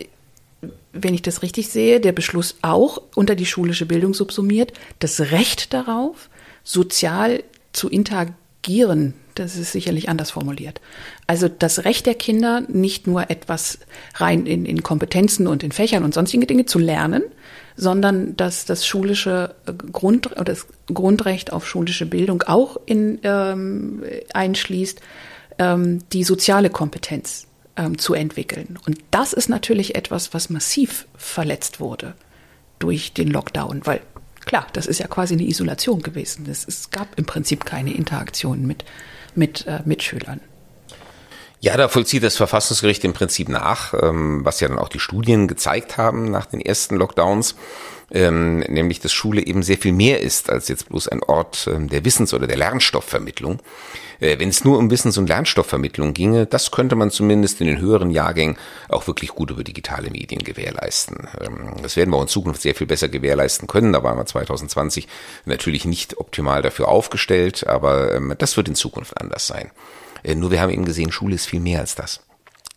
S1: wenn ich das richtig sehe, der Beschluss auch unter die schulische Bildung subsumiert, das Recht darauf, sozial zu interagieren. Das ist sicherlich anders formuliert. Also das Recht der Kinder, nicht nur etwas rein in, in Kompetenzen und in Fächern und sonstige Dinge zu lernen, sondern dass das schulische Grund oder das Grundrecht auf schulische Bildung auch in, ähm, einschließt, ähm, die soziale Kompetenz ähm, zu entwickeln. Und das ist natürlich etwas, was massiv verletzt wurde durch den Lockdown, weil klar, das ist ja quasi eine Isolation gewesen. Es, es gab im Prinzip keine Interaktion mit, mit äh, Mitschülern.
S3: Ja, da vollzieht das Verfassungsgericht im Prinzip nach, ähm, was ja dann auch die Studien gezeigt haben nach den ersten Lockdowns, ähm, nämlich dass Schule eben sehr viel mehr ist als jetzt bloß ein Ort ähm, der Wissens- oder der Lernstoffvermittlung. Äh, wenn es nur um Wissens- und Lernstoffvermittlung ginge, das könnte man zumindest in den höheren Jahrgängen auch wirklich gut über digitale Medien gewährleisten. Ähm, das werden wir auch in Zukunft sehr viel besser gewährleisten können. Da waren wir 2020 natürlich nicht optimal dafür aufgestellt, aber ähm, das wird in Zukunft anders sein. Äh, nur wir haben eben gesehen, Schule ist viel mehr als das.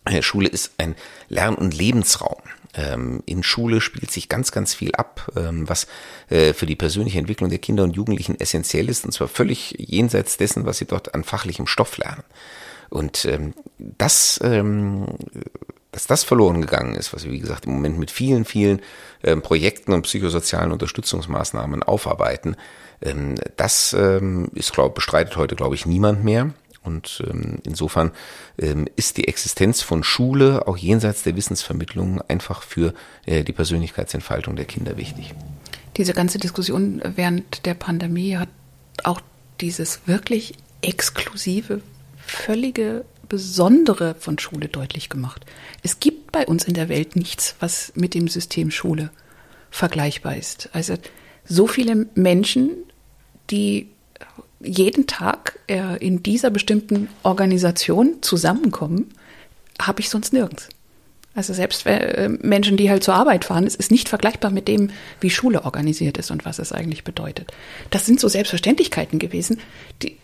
S3: Äh, Schule ist ein Lern- und Lebensraum. Ähm, in Schule spielt sich ganz, ganz viel ab, ähm, was äh, für die persönliche Entwicklung der Kinder und Jugendlichen essentiell ist, und zwar völlig jenseits dessen, was sie dort an fachlichem Stoff lernen. Und ähm, das, dass das verloren gegangen ist, was wir, wie gesagt, im Moment mit vielen, vielen Projekten und psychosozialen Unterstützungsmaßnahmen aufarbeiten, das ist, glaube bestreitet heute, glaube ich, niemand mehr. Und ähm, insofern ähm, ist die Existenz von Schule auch jenseits der Wissensvermittlung einfach für äh, die Persönlichkeitsentfaltung der Kinder wichtig.
S1: Diese ganze Diskussion während der Pandemie hat auch dieses wirklich exklusive, völlige Besondere von Schule deutlich gemacht. Es gibt bei uns in der Welt nichts, was mit dem System Schule vergleichbar ist. Also so viele Menschen, die jeden Tag äh, in dieser bestimmten Organisation zusammenkommen, habe ich sonst nirgends. Also selbst äh, Menschen, die halt zur Arbeit fahren, es ist nicht vergleichbar mit dem, wie Schule organisiert ist und was es eigentlich bedeutet. Das sind so Selbstverständlichkeiten gewesen, die,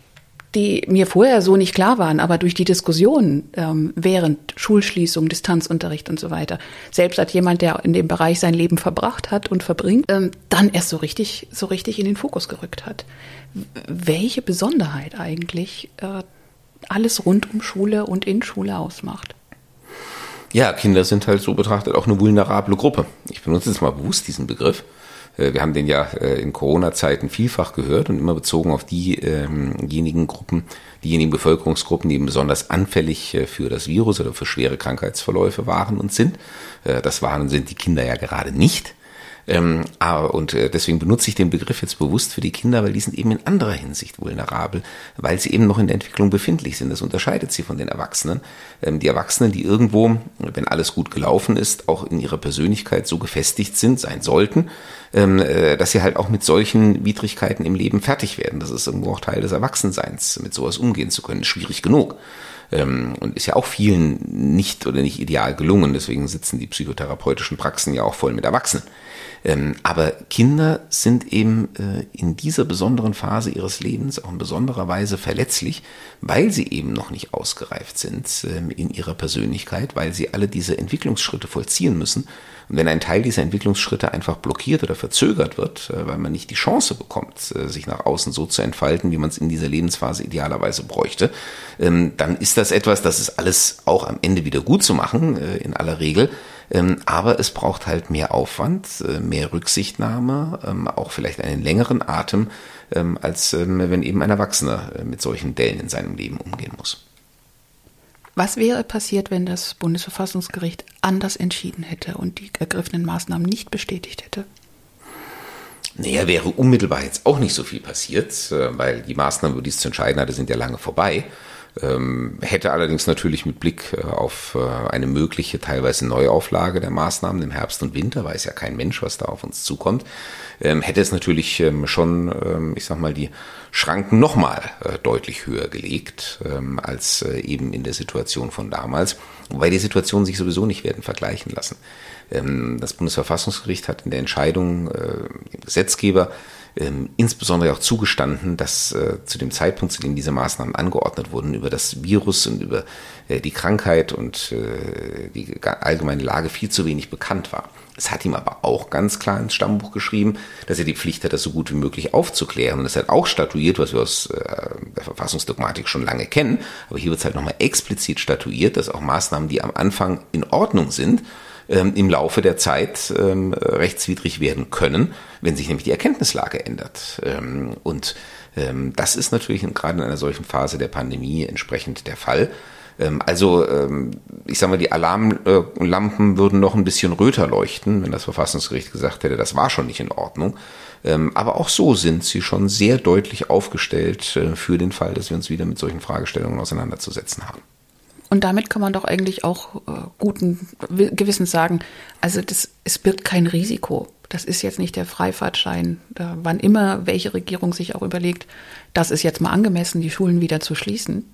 S1: die mir vorher so nicht klar waren, aber durch die Diskussion ähm, während Schulschließung, Distanzunterricht und so weiter, selbst als jemand, der in dem Bereich sein Leben verbracht hat und verbringt, ähm, dann erst so richtig, so richtig in den Fokus gerückt hat. Welche Besonderheit eigentlich äh, alles rund um Schule und in Schule ausmacht.
S3: Ja, Kinder sind halt so betrachtet auch eine vulnerable Gruppe. Ich benutze jetzt mal bewusst diesen Begriff wir haben den ja äh, in Corona-Zeiten vielfach gehört und immer bezogen auf diejenigen Gruppen, diejenigen Bevölkerungsgruppen, die eben besonders anfällig äh, für das Virus oder für schwere Krankheitsverläufe waren und sind. Das waren und sind die Kinder ja gerade nicht. Ähm, und äh, deswegen benutze ich den Begriff jetzt bewusst für die Kinder, weil die sind eben in anderer Hinsicht vulnerabel, weil sie eben noch in der Entwicklung befindlich sind. Das unterscheidet sie von den Erwachsenen. Ähm, die Erwachsenen, die irgendwo, wenn alles gut gelaufen ist, auch in ihrer Persönlichkeit so gefestigt sind, sein sollten, ähm, äh, dass sie halt auch mit solchen Widrigkeiten im Leben fertig werden. Das ist irgendwo auch Teil des Erwachsenseins, mit sowas umgehen zu können. Schwierig genug ähm, und ist ja auch vielen nicht oder nicht ideal gelungen. Deswegen sitzen die psychotherapeutischen Praxen ja auch voll mit Erwachsenen. Ähm, aber Kinder sind eben äh, in dieser besonderen Phase ihres Lebens auch in besonderer Weise verletzlich, weil sie eben noch nicht ausgereift sind ähm, in ihrer Persönlichkeit, weil sie alle diese Entwicklungsschritte vollziehen müssen. Und wenn ein Teil dieser Entwicklungsschritte einfach blockiert oder verzögert wird, äh, weil man nicht die Chance bekommt, äh, sich nach außen so zu entfalten, wie man es in dieser Lebensphase idealerweise bräuchte, ähm, dann ist das etwas, das ist alles auch am Ende wieder gut zu machen, in aller Regel. Ähm, aber es braucht halt mehr Aufwand, äh, mehr Rücksichtnahme, ähm, auch vielleicht einen längeren Atem, ähm, als wenn eben ein Erwachsener äh, mit solchen Dellen in seinem Leben umgehen muss.
S1: Was wäre passiert, wenn das Bundesverfassungsgericht anders entschieden hätte und die ergriffenen Maßnahmen nicht bestätigt hätte?
S3: Naja, wäre unmittelbar jetzt auch nicht so viel passiert, äh, weil die Maßnahmen, über die es zu entscheiden hatte, sind ja lange vorbei. Ähm, hätte allerdings natürlich mit Blick äh, auf äh, eine mögliche teilweise Neuauflage der Maßnahmen im Herbst und Winter, weiß ja kein Mensch, was da auf uns zukommt, ähm, hätte es natürlich ähm, schon, ich sag mal, die Schranken nochmal äh, deutlich höher gelegt als eben in der Situation von damals, wobei die Situationen sich sowieso nicht werden vergleichen lassen. Das Bundesverfassungsgericht hat in der Entscheidung dem Gesetzgeber ähm, insbesondere auch zugestanden, dass äh, zu dem Zeitpunkt, zu dem diese Maßnahmen angeordnet wurden, über das Virus und über äh, die Krankheit und äh, die allgemeine Lage viel zu wenig bekannt war. Es hat ihm aber auch ganz klar ins Stammbuch geschrieben, dass er die Pflicht hat, das so gut wie möglich aufzuklären. Und es hat auch statuiert, was wir aus äh, der Verfassungsdogmatik schon lange kennen. Aber hier wird es halt nochmal explizit statuiert, dass auch Maßnahmen, die am Anfang in Ordnung sind, ähm, im Laufe der Zeit ähm, rechtswidrig werden können, wenn sich nämlich die Erkenntnislage ändert. Ähm, und ähm, das ist natürlich gerade in einer solchen Phase der Pandemie entsprechend der Fall. Ähm, also ähm, ich sage mal, die Alarmlampen würden noch ein bisschen röter leuchten, wenn das Verfassungsgericht gesagt hätte, das war schon nicht in Ordnung. Aber auch so sind sie schon sehr deutlich aufgestellt äh, für den Fall, dass wir uns wieder mit solchen Fragestellungen auseinanderzusetzen haben.
S1: Und damit kann man doch eigentlich auch äh, guten Gewissens sagen, also das, es birgt kein Risiko. Das ist jetzt nicht der Freifahrtschein, da, wann immer welche Regierung sich auch überlegt, das ist jetzt mal angemessen, die Schulen wieder zu schließen.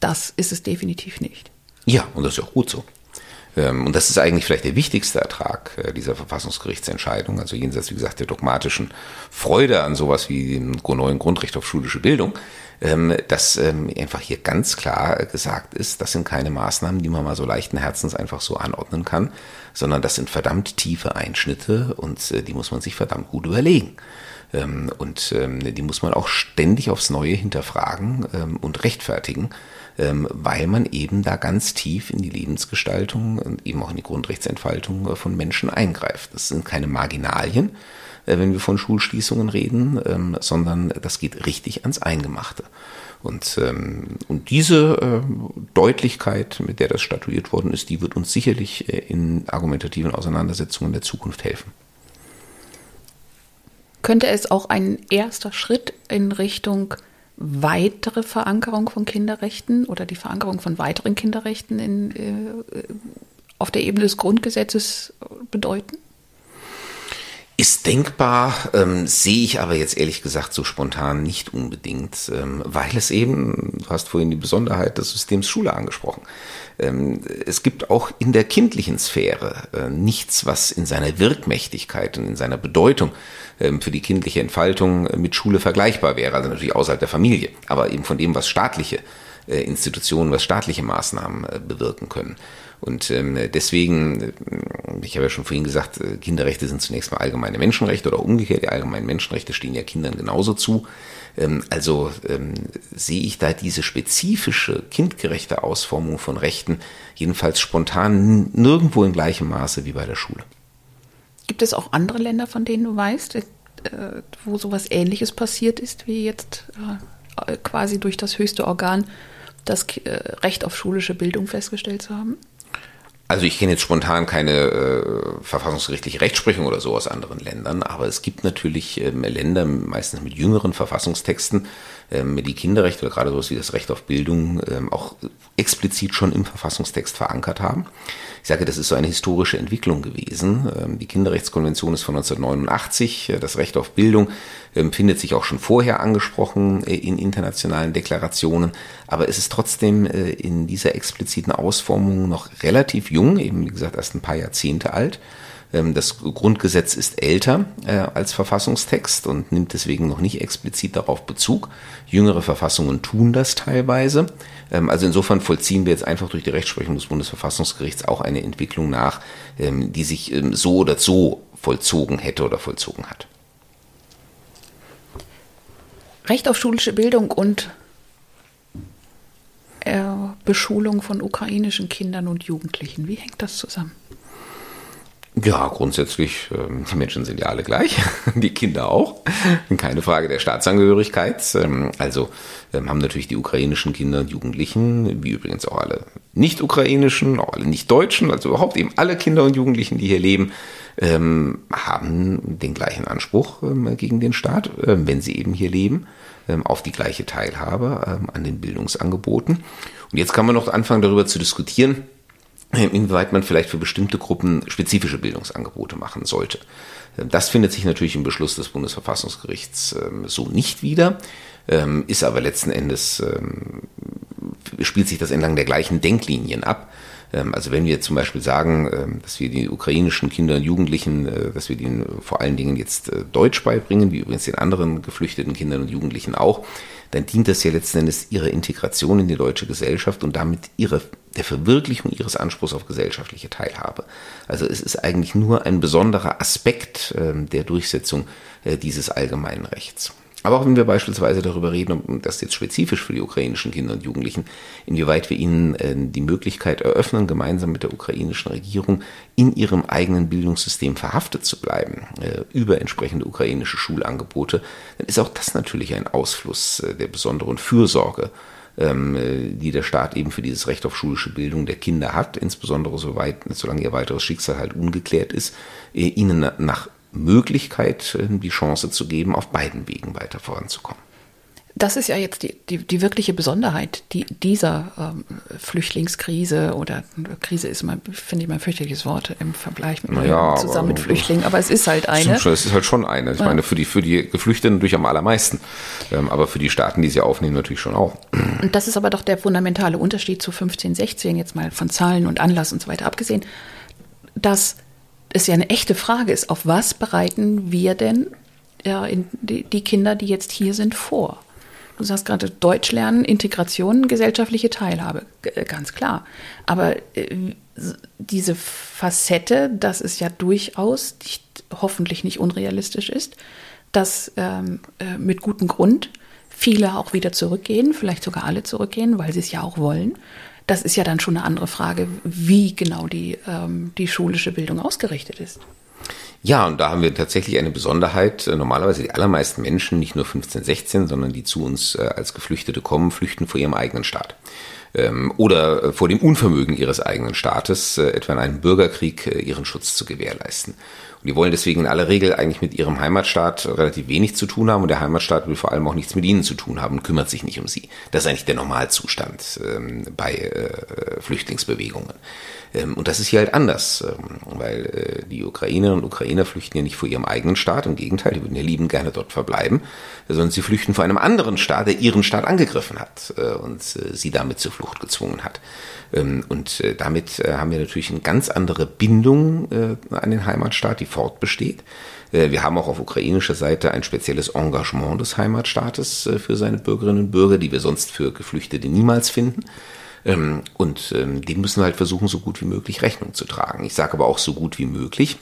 S1: Das ist es definitiv nicht.
S3: Ja, und das ist auch gut so. Ähm, und das ist eigentlich vielleicht der wichtigste Ertrag äh, dieser Verfassungsgerichtsentscheidung, also jenseits, wie gesagt, der dogmatischen Freude an sowas wie dem neuen Grundrecht auf schulische Bildung, ähm, dass ähm, einfach hier ganz klar gesagt ist, das sind keine Maßnahmen, die man mal so leichten Herzens einfach so anordnen kann, sondern das sind verdammt tiefe Einschnitte und äh, die muss man sich verdammt gut überlegen. Und die muss man auch ständig aufs Neue hinterfragen und rechtfertigen ähm, weil man eben da ganz tief in die Lebensgestaltung und eben auch in die Grundrechtsentfaltung äh, von Menschen eingreift. Das sind keine Marginalien, wenn wir von Schulschließungen reden, ähm, sondern das geht richtig ans Eingemachte. Und, ähm, und diese äh, Deutlichkeit, mit der das statuiert worden ist, die wird uns sicherlich in argumentativen Auseinandersetzungen der Zukunft helfen.
S1: Könnte es auch ein erster Schritt in Richtung weitere Verankerung von Kinderrechten oder die Verankerung von weiteren Kinderrechten in, äh, auf der Ebene des Grundgesetzes bedeuten?
S3: Ist denkbar, ähm, sehe ich aber jetzt ehrlich gesagt so spontan nicht unbedingt, ähm, weil es eben, du hast vorhin die Besonderheit des Systems Schule angesprochen. Ähm, es gibt auch in der kindlichen Sphäre äh, nichts, was in seiner Wirkmächtigkeit und in seiner Bedeutung ähm, für die kindliche Entfaltung äh, mit Schule vergleichbar wäre, also natürlich außerhalb der Familie, aber eben von dem, was staatliche äh, Institutionen, was staatliche Maßnahmen bewirken können. Und ähm, deswegen, ich habe ja schon vorhin gesagt, Kinderrechte sind zunächst mal allgemeine Menschenrechte oder umgekehrt, die allgemeinen Menschenrechte stehen ja Kindern genauso zu. Ähm, also ähm, sehe ich da diese spezifische, kindgerechte Ausformung von Rechten jedenfalls spontan nirgendwo in gleichem Maße wie bei der Schule.
S1: Gibt es auch andere Länder, von denen du weißt, äh, wo sowas Ähnliches passiert ist, wie jetzt äh, quasi durch das höchste Organ das äh, Recht auf schulische Bildung festgestellt zu haben?
S3: Also ich kenne jetzt spontan keine äh, verfassungsgerichtliche Rechtsprechung oder so aus anderen Ländern, aber es gibt natürlich ähm, Länder, meistens mit jüngeren Verfassungstexten, ähm, die Kinderrechte oder gerade sowas wie das Recht auf Bildung ähm, auch explizit schon im Verfassungstext verankert haben. Ich sage, das ist so eine historische Entwicklung gewesen. Ähm, die Kinderrechtskonvention ist von 1989. Äh, das Recht auf Bildung ähm, findet sich auch schon vorher angesprochen äh, in internationalen Deklarationen. Aber es ist trotzdem äh, in dieser expliziten Ausformung noch relativ jung, eben wie gesagt erst ein paar Jahrzehnte alt. Ähm, das Grundgesetz ist älter äh, als Verfassungstext und nimmt deswegen noch nicht explizit darauf Bezug. Jüngere Verfassungen tun das teilweise. Ähm, also insofern vollziehen wir jetzt einfach durch die Rechtsprechung des Bundesverfassungsgerichts auch eine Entwicklung nach, ähm, die sich so oder so vollzogen hätte oder vollzogen hat.
S1: Recht auf schulische Bildung und Beschulung von ukrainischen Kindern und Jugendlichen. Wie hängt das zusammen?
S3: Ja, grundsätzlich, ähm, die Menschen sind ja alle gleich, die Kinder auch. Keine Frage der Staatsangehörigkeit. Ähm, also ähm, haben natürlich die ukrainischen Kinder und Jugendlichen, wie übrigens auch alle nicht-ukrainischen, auch alle nicht-deutschen, also überhaupt eben alle Kinder und Jugendlichen, die hier leben, haben den gleichen Anspruch gegen den Staat, wenn sie eben hier leben, auf die gleiche Teilhabe an den Bildungsangeboten. Und jetzt kann man noch anfangen, darüber zu diskutieren, inwieweit man vielleicht für bestimmte Gruppen spezifische Bildungsangebote machen sollte. Das findet sich natürlich im Beschluss des Bundesverfassungsgerichts ähm, so nicht wieder, ähm, ist aber letzten Endes, ähm, spielt sich das entlang der gleichen Denklinien ab. Also wenn wir zum Beispiel sagen, dass wir die ukrainischen Kinder und Jugendlichen, äh, dass wir denen vor allen Dingen jetzt äh, Deutsch beibringen, wie übrigens den anderen geflüchteten Kindern und Jugendlichen auch, dann dient das ja letzten Endes ihrer Integration in die deutsche Gesellschaft und damit ihre, der Verwirklichung ihres Anspruchs auf gesellschaftliche Teilhabe. Also es ist eigentlich nur ein besonderer Aspekt äh, der Durchsetzung äh, dieses allgemeinen Rechts. Aber auch wenn wir beispielsweise darüber reden, und das jetzt spezifisch für die ukrainischen Kinder und Jugendlichen, inwieweit wir ihnen äh, die Möglichkeit eröffnen, gemeinsam mit der ukrainischen Regierung in ihrem eigenen Bildungssystem verhaftet zu bleiben, äh, über entsprechende ukrainische Schulangebote, dann ist auch das natürlich ein Ausfluss äh, der besonderen Fürsorge, ähm, die der Staat eben für dieses Recht auf schulische Bildung der Kinder hat, insbesondere soweit, solange ihr weiteres Schicksal halt ungeklärt ist, ihnen nach Möglichkeit, äh, die Chance zu geben, auf beiden Wegen weiter voranzukommen.
S1: Das ist ja jetzt die, die, die wirkliche Besonderheit die, dieser ähm, Flüchtlingskrise oder Krise ist immer, finde ich mal ein fürchterliches Wort im Vergleich mit
S3: naja,
S1: zusammen mit Flüchtlingen, aber es ist halt eine.
S3: Es ist halt schon eine. Ich ja. meine, für die, für die Geflüchteten natürlich am allermeisten, ähm, aber für die Staaten, die sie aufnehmen, natürlich schon auch.
S1: Und das ist aber doch der fundamentale Unterschied zu 15, 16, jetzt mal von Zahlen und Anlass und so weiter abgesehen, dass es ja eine echte Frage ist, auf was bereiten wir denn ja, die, die Kinder, die jetzt hier sind, vor? Du sagst gerade Deutsch lernen, Integration, gesellschaftliche Teilhabe, ganz klar. Aber äh, diese Facette, dass es ja durchaus nicht, hoffentlich nicht unrealistisch ist, dass ähm, äh, mit gutem Grund viele auch wieder zurückgehen, vielleicht sogar alle zurückgehen, weil sie es ja auch wollen. Das ist ja dann schon eine andere Frage, wie genau die, ähm, die schulische Bildung ausgerichtet ist.
S3: Ja, und da haben wir tatsächlich eine Besonderheit. Äh, normalerweise die allermeisten Menschen, nicht nur 15, 16, sondern die zu uns äh, als Geflüchtete kommen, flüchten vor ihrem eigenen Staat ähm, oder äh, vor dem Unvermögen ihres eigenen Staates, etwa in einem Bürgerkrieg, ihren Schutz zu gewährleisten. Die wollen deswegen in aller Regel eigentlich mit ihrem Heimatstaat relativ wenig zu tun haben und der Heimatstaat will vor allem auch nichts mit ihnen zu tun haben und kümmert sich nicht um sie. Das ist eigentlich der Normalzustand ähm, bei äh, Flüchtlingsbewegungen. Ähm, und das ist hier halt anders, ähm, weil äh, die Ukrainerinnen und Ukrainer flüchten ja nicht vor ihrem eigenen Staat, im Gegenteil, die würden ja lieben gerne dort verbleiben, sondern sie flüchten vor einem anderen Staat, der ihren Staat angegriffen hat äh, und äh, sie damit zur Flucht gezwungen hat. Ähm, und äh, damit äh, haben wir natürlich eine ganz andere Bindung an den Heimatstaat, die fortbesteht. Wir haben auch auf ukrainischer Seite ein spezielles Engagement des Heimatstaates für seine Bürgerinnen und Bürger, die wir sonst für Geflüchtete niemals finden. Ähm, und ähm, dem müssen wir halt versuchen, so gut wie möglich Rechnung zu tragen. Ich sage aber auch so gut wie möglich,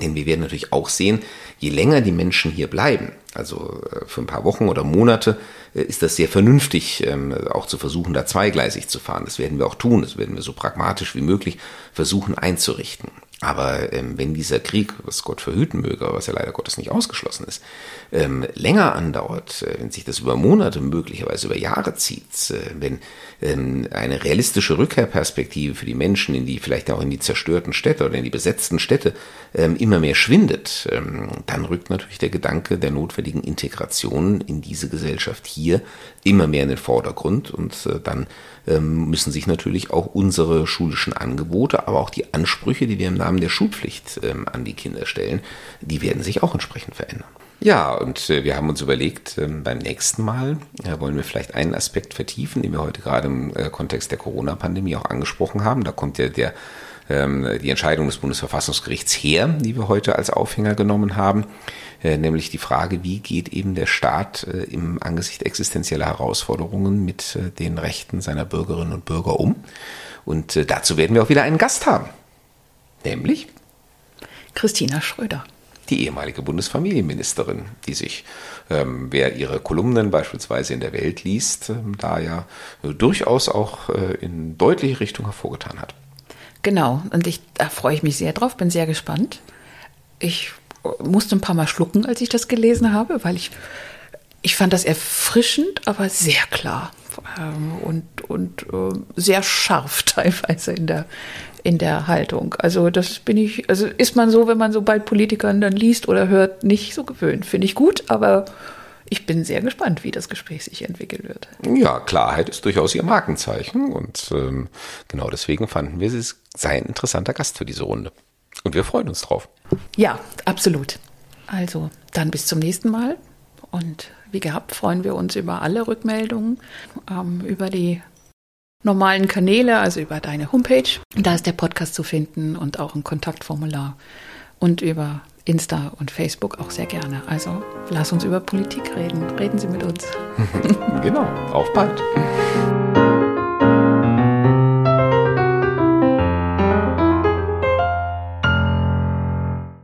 S3: denn wir werden natürlich auch sehen, je länger die Menschen hier bleiben, also äh, für ein paar Wochen oder Monate, äh, ist das sehr vernünftig, ähm, auch zu versuchen, da zweigleisig zu fahren. Das werden wir auch tun. Das werden wir so pragmatisch wie möglich versuchen einzurichten. Aber ähm, wenn dieser Krieg, was Gott verhüten möge, was ja leider Gottes nicht ausgeschlossen ist, ähm, länger andauert, äh, wenn sich das über Monate, möglicherweise über Jahre zieht, äh, wenn ähm, eine realistische Rückkehrperspektive für die Menschen in die, vielleicht auch in die zerstörten Städte oder in die besetzten Städte ähm, immer mehr schwindet, ähm, dann rückt natürlich der Gedanke der notwendigen Integration in diese Gesellschaft hier immer mehr in den Vordergrund und äh, dann müssen sich natürlich auch unsere schulischen Angebote, aber auch die Ansprüche, die wir im Namen der Schulpflicht ähm, an die Kinder stellen, die werden sich auch entsprechend verändern. Ja, und äh, wir haben uns überlegt, ähm, beim nächsten Mal äh, wollen wir vielleicht einen Aspekt vertiefen, den wir heute gerade im Kontext der Corona-Pandemie auch angesprochen haben. Da kommt ja der die Entscheidung des Bundesverfassungsgerichts her, die wir heute als Aufhänger genommen haben. Äh, nämlich die Frage, wie geht eben der Staat äh, im Angesicht existenzieller Herausforderungen mit äh, den Rechten seiner Bürgerinnen und Bürger um. Und dazu werden wir auch wieder einen Gast haben, nämlich
S1: Christina Schröder
S3: die ehemalige Bundesfamilienministerin, die sich, ähm, wer ihre Kolumnen beispielsweise in der Welt liest, ähm, da ja äh, durchaus auch äh, in deutliche Richtung hervorgetan hat.
S1: Genau, und ich, da freue ich mich sehr drauf, bin sehr gespannt. Ich musste ein paar Mal schlucken, als ich das gelesen habe, weil ich, ich fand das erfrischend, aber sehr klar ähm, und, und äh, sehr scharf teilweise in der, in der Haltung. Also das bin ich, also ist man so, wenn man so bei Politikern dann liest oder hört, nicht so gewöhnt. Finde ich gut, aber ich bin sehr gespannt, wie das Gespräch sich entwickeln wird.
S3: Ja, Klarheit ist durchaus ihr Markenzeichen und ähm, genau deswegen fanden wir, sie sei ein interessanter Gast für diese Runde. Und wir freuen uns drauf.
S1: Ja, absolut. Also, dann bis zum nächsten Mal. Und wie gehabt, freuen wir uns über alle Rückmeldungen, ähm, über die normalen Kanäle, also über deine Homepage. Da ist der Podcast zu finden und auch ein Kontaktformular. Und über Insta und Facebook auch sehr gerne. Also lass uns über Politik reden. Reden Sie mit uns.
S3: genau. Auf bald.